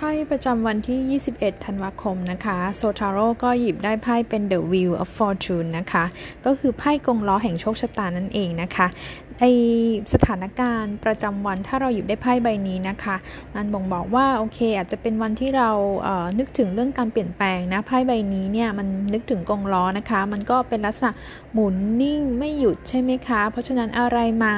ไพ่ประจำวันที่ 21 ธันวาคมนะคะโซทาโร่ก็หยิบได้ไพ่เป็น The Wheel of Fortune นะคะ ก็คือไพ่กงล้อแห่งโชคชะตานั่นเองนะคะในสถานการณ์ประจำวันถ้าเราหยิบได้ไพ่ใบนี้นะคะ มันบ่งบอกว่าโอเค อาจจะเป็นวันที่เราเนึกถึงเรื่องการเปลี่ยนแปลงนะไพ่ใบนี้เนี่ยมันนึกถึงกงล้อนะคะ มันก็เป็นลักษณะหมุนนิ่งไม่หยุดใช่ไหมคะ เพราะฉะนั้นอะไรมา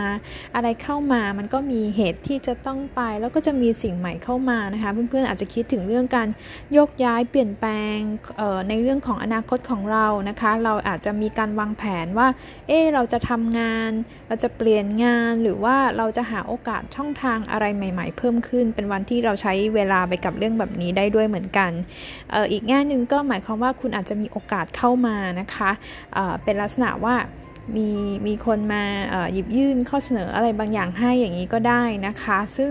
อะไรเข้ามามันก็มีเหตุที่จะต้องไป แล้วก็จะมีสิ่งใหม่เข้ามานะคะ เพื่อนๆอาจจะคิดถึงเรื่องการโยกย้ายเปลี่ยนแปลงในเรื่องของอนาคตของเรานะคะ เราอาจจะมีการวางแผนว่า เออเราจะทำงาน เราจะเปลี่ยนงานหรือว่าเราจะหาโอกาสช่องทางอะไรใหม่ ๆ เพิ่มขึ้น เป็นวันที่เราใช้เวลาไปกับเรื่องแบบนี้ได้ด้วยเหมือนกันอออีกแง่หนึ่งก็หมายความว่าคุณอาจจะมีโอกาสเข้ามานะคะเเป็นลักษณะว่า มีมีคนมาหยิบยื่นข้อเสนออะไรบางอย่างให้อย่างนี้ก็ได้นะคะ ซึ่ง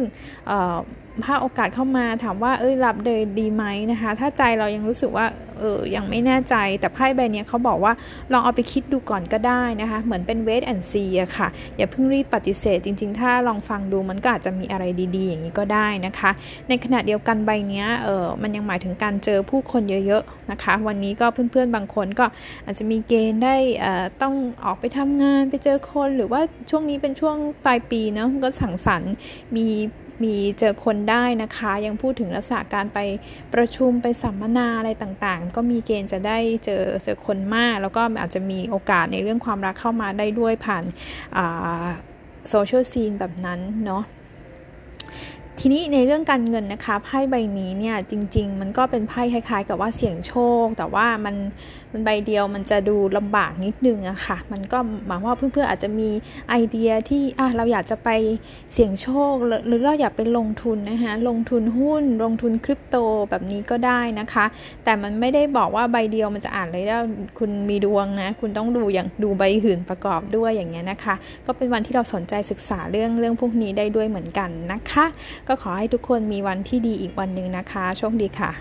ถ้าโอกาสเข้ามาถามว่าเอ้ยรับเลยดีไหมนะคะ ถ้าใจเรายังรู้สึกว่า เออยังไม่แน่ใจแต่ไพ่ใบนี้เขาบอกว่าลองเอาไปคิดดูก่อนก็ได้นะคะ เหมือนเป็นเวทแอนซีอะค่ะ อย่าเพิ่งรีบปฏิเสธ จริง ๆ ถ้าลองฟังดูมันก็อาจจะมีอะไรดีๆ อย่างนี้ก็ได้นะคะ ในขณะเดียวกันใบนี้เออมันยังหมายถึงการเจอผู้คนเยอะๆนะคะ วันนี้ก็เพื่อนๆบางคนก็อาจจะมีเกณฑ์ได้ต้องออกไปทำงานไปเจอคน หรือว่าช่วงนี้เป็นช่วงปลายปีเนาะก็สังสรรค์มี มีเจอคนได้นะคะ ยังพูดถึงลักษณะการไปประชุมไปสัมมนาอะไรต่างๆ ก็มีเกณฑ์จะได้เจอเจอคนมาก แล้วก็อาจจะมีโอกาสในเรื่องความรักเข้ามาได้ด้วยผ่านโซเชียลซีนแบบนั้นเนาะ ทีนี้ในเรื่องการเงินนะคะไพ่ใบนี้เนี่ยจริง ๆ มันก็เป็นไพ่คล้าย ๆ กับว่าเสี่ยงโชค แต่ว่ามันมันใบเดียวมันจะดูลำบากนิดนึงอะค่ะ มันก็หมายว่าเพื่อนๆอาจจะมีไอเดียที่อะเราอยากจะไปเสี่ยงโชค หรือเราอยากไปลงทุนนะคะลงทุนหุ้น ลงทุนคริปโตแบบนี้ก็ได้นะคะ แต่มันไม่ได้บอกว่าใบเดียวมันจะอ่านเลยแล้วคุณมีดวงนะคุณต้องดูอย่างดูใบหื่นประกอบด้วยอย่างเงี้ยนะคะ ก็เป็นวันที่เราสนใจศึกษาเรื่องเรื่องพวกนี้ได้ด้วยเหมือนกันนะคะก็ขอให้ทุกคนมีวันที่ดีอีกวันหนึ่งนะคะ โชคดีค่ะ